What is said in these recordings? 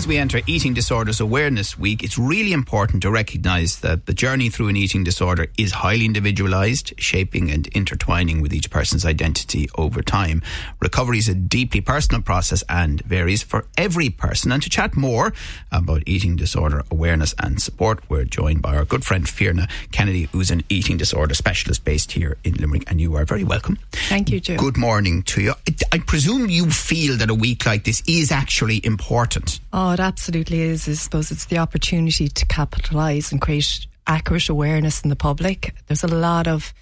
As we enter Eating Disorders Awareness Week, it's really important to recognise that the journey through an eating disorder is highly individualised, shaping and intertwining with each person's identity over time. Recovery is a deeply personal process and varies for every person. And to chat more about eating disorder awareness and support, we're joined by our good friend Fiona Kennedy, who's an eating disorder specialist based here in Limerick. And you are very welcome. Thank you, Joe. Good morning to you. I presume you feel that a week like this is actually important. Oh, it absolutely is. I suppose it's the opportunity to capitalise and create accurate awareness in the public. There's a lot of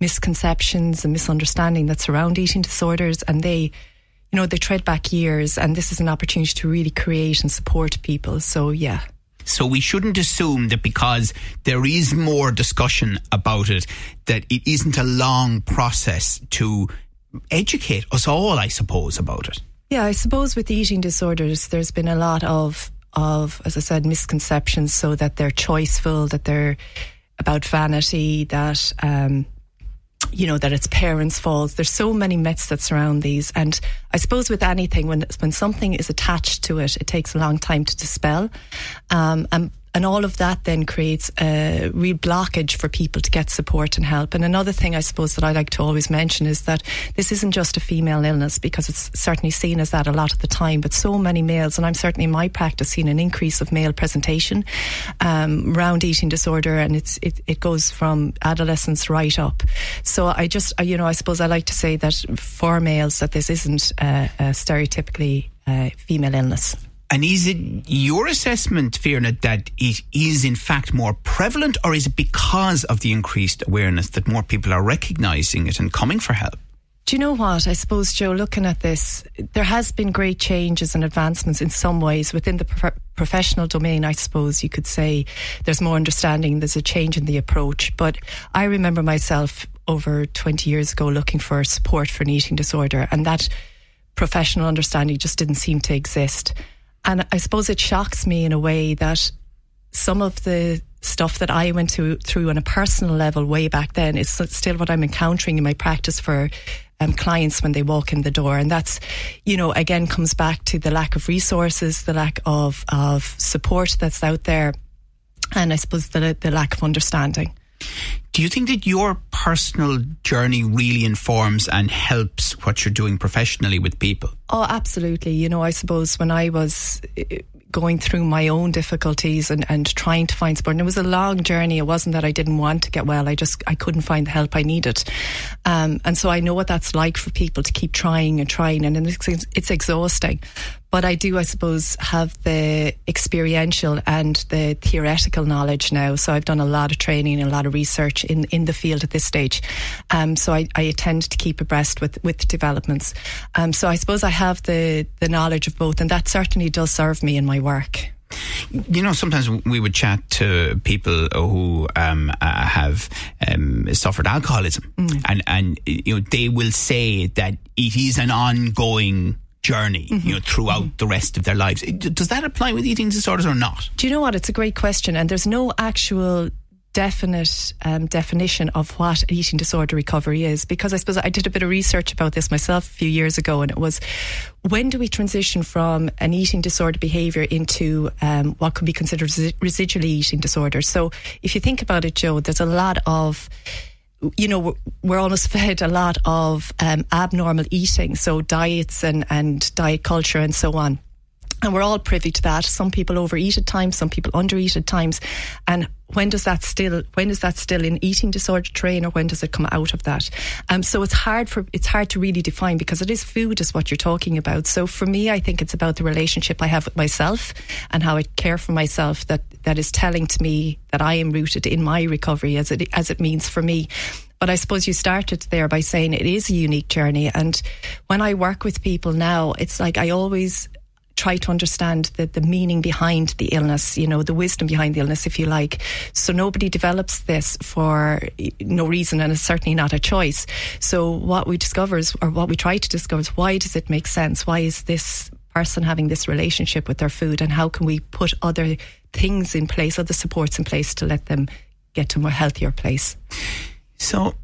misconceptions and misunderstanding that surround eating disorders, and they, you know, they tread back years. And this is an opportunity to really create and support people. So, yeah. So we shouldn't assume that because there is more discussion about it, that it isn't a long process to educate us all, I suppose, about it. Yeah, I suppose with eating disorders, there's been a lot of, of as I said, misconceptions. So that they're choiceful, that they're about vanity, that um, you know that it's parents' fault. There's so many myths that surround these, and I suppose with anything, when when something is attached to it, it takes a long time to dispel. Um, and and all of that then creates a real blockage for people to get support and help. And another thing I suppose that I like to always mention is that this isn't just a female illness because it's certainly seen as that a lot of the time, but so many males, and I'm certainly in my practice seen an increase of male presentation um, around eating disorder, and it's it, it goes from adolescence right up. So I just you know I suppose I like to say that for males that this isn't a stereotypically uh, female illness. And is it your assessment, Fiona, that it is in fact more prevalent, or is it because of the increased awareness that more people are recognising it and coming for help? Do you know what? I suppose, Joe, looking at this, there has been great changes and advancements in some ways within the pro- professional domain. I suppose you could say there's more understanding, there's a change in the approach. But I remember myself over 20 years ago looking for support for an eating disorder, and that professional understanding just didn't seem to exist. And I suppose it shocks me in a way that some of the stuff that I went through on a personal level way back then is still what I'm encountering in my practice for um, clients when they walk in the door. And that's, you know, again comes back to the lack of resources, the lack of, of support that's out there, and I suppose the, the lack of understanding. Do you think that your personal journey really informs and helps what you're doing professionally with people? Oh, absolutely. You know, I suppose when I was eh, going through my own difficulties and, and trying to find support. And it was a long journey. It wasn't that I didn't want to get well. I just, I couldn't find the help I needed. Um, and so I know what that's like for people to keep trying and trying and it's, it's exhausting. But I do, I suppose, have the experiential and the theoretical knowledge now. So I've done a lot of training and a lot of research in, in the field at this stage. Um, so I, I tend to keep abreast with, with developments. Um, so I suppose I have the, the knowledge of both, and that certainly does serve me in my work. You know, sometimes we would chat to people who um, uh, have um, suffered alcoholism, mm. and and you know they will say that it is an ongoing journey, mm-hmm. you know, throughout mm-hmm. the rest of their lives. Does that apply with eating disorders or not? Do you know what? It's a great question, and there's no actual definite um, definition of what eating disorder recovery is because I suppose I did a bit of research about this myself a few years ago and it was when do we transition from an eating disorder behaviour into um, what could be considered residual eating disorder so if you think about it Joe there's a lot of you know, we're almost fed a lot of um, abnormal eating, so diets and, and diet culture and so on. And we're all privy to that. Some people overeat at times, some people undereat at times. And when does that still when is that still in eating disorder train or when does it come out of that? Um, so it's hard for it's hard to really define because it is food is what you're talking about. So for me, I think it's about the relationship I have with myself and how I care for myself that that is telling to me that I am rooted in my recovery as it as it means for me. But I suppose you started there by saying it is a unique journey. And when I work with people now, it's like I always try to understand the, the meaning behind the illness, you know, the wisdom behind the illness, if you like. So nobody develops this for no reason and it's certainly not a choice. So what we discover is, or what we try to discover is why does it make sense? Why is this person having this relationship with their food and how can we put other things in place, other supports in place to let them get to a more healthier place. So,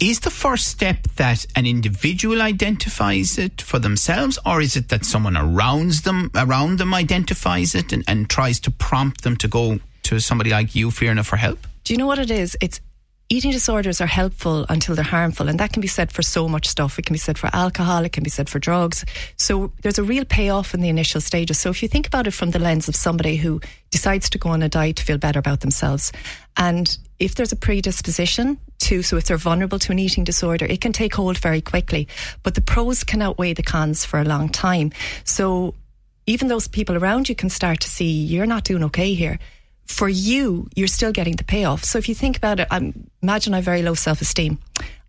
is the first step that an individual identifies it for themselves, or is it that someone around them around them identifies it and, and tries to prompt them to go to somebody like you, Fiona, for help? Do you know what it is? It's eating disorders are helpful until they're harmful. And that can be said for so much stuff. It can be said for alcohol, it can be said for drugs. So there's a real payoff in the initial stages. So if you think about it from the lens of somebody who decides to go on a diet to feel better about themselves, and if there's a predisposition to, so if they're vulnerable to an eating disorder, it can take hold very quickly. But the pros can outweigh the cons for a long time. So even those people around you can start to see you're not doing okay here for you, you're still getting the payoff. So if you think about it, I'm, imagine I have very low self esteem.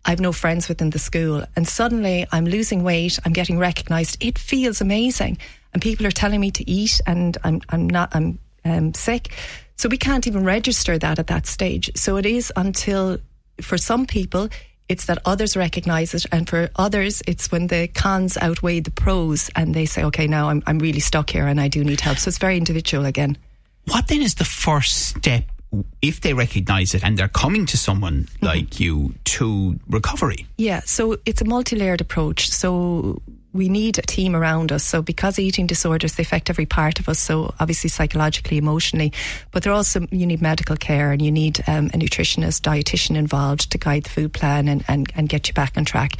I have no friends within the school, and suddenly I'm losing weight. I'm getting recognised. It feels amazing, and people are telling me to eat, and I'm I'm not I'm um, sick. So we can't even register that at that stage. So it is until for some people it's that others recognise it, and for others, it's when the cons outweigh the pros, and they say, "Okay, now I'm I'm really stuck here, and I do need help." So it's very individual again. What then is the first step if they recognize it and they're coming to someone mm-hmm. like you to recovery? Yeah, so it's a multi layered approach. So we need a team around us. So because eating disorders, they affect every part of us. So obviously psychologically, emotionally, but they're also, you need medical care and you need um, a nutritionist, dietitian involved to guide the food plan and, and, and get you back on track.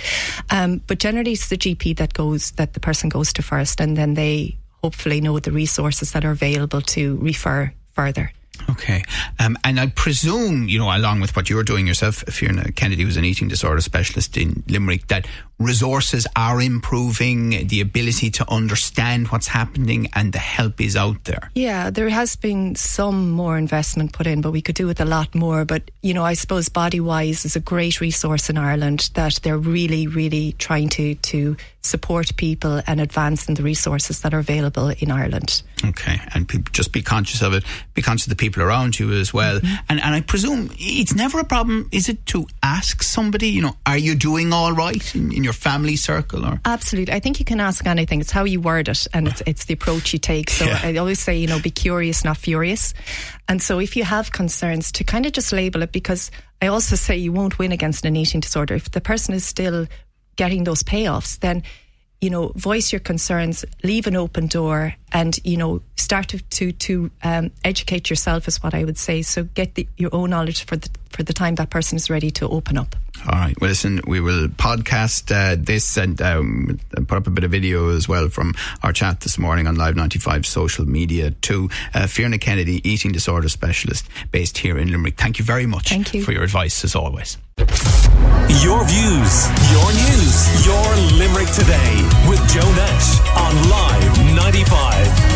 Um, but generally it's the GP that goes, that the person goes to first and then they hopefully know the resources that are available to refer further. Okay. Um, and I presume, you know, along with what you're doing yourself, Fiona Kennedy was an eating disorder specialist in Limerick, that resources are improving, the ability to understand what's happening, and the help is out there. Yeah, there has been some more investment put in, but we could do with a lot more. But, you know, I suppose Bodywhys is a great resource in Ireland that they're really, really trying to, to support people and advance in the resources that are available in Ireland. Okay, and just be conscious of it, be conscious of the people around you as well. Mm-hmm. And, and I presume it's never a problem, is it, to ask somebody, you know, are you doing all right in, in your your family circle or absolutely i think you can ask anything it's how you word it and it's, it's the approach you take so yeah. i always say you know be curious not furious and so if you have concerns to kind of just label it because i also say you won't win against an eating disorder if the person is still getting those payoffs then you know, voice your concerns, leave an open door, and you know, start to to, to um, educate yourself is what I would say. So get the, your own knowledge for the for the time that person is ready to open up. All right. Well, listen, we will podcast uh, this and um, put up a bit of video as well from our chat this morning on Live 95 social media to uh, Fiona Kennedy, eating disorder specialist based here in Limerick. Thank you very much Thank you. for your advice as always. Your views, your news, your Limerick today with Joe Nash on Live 95.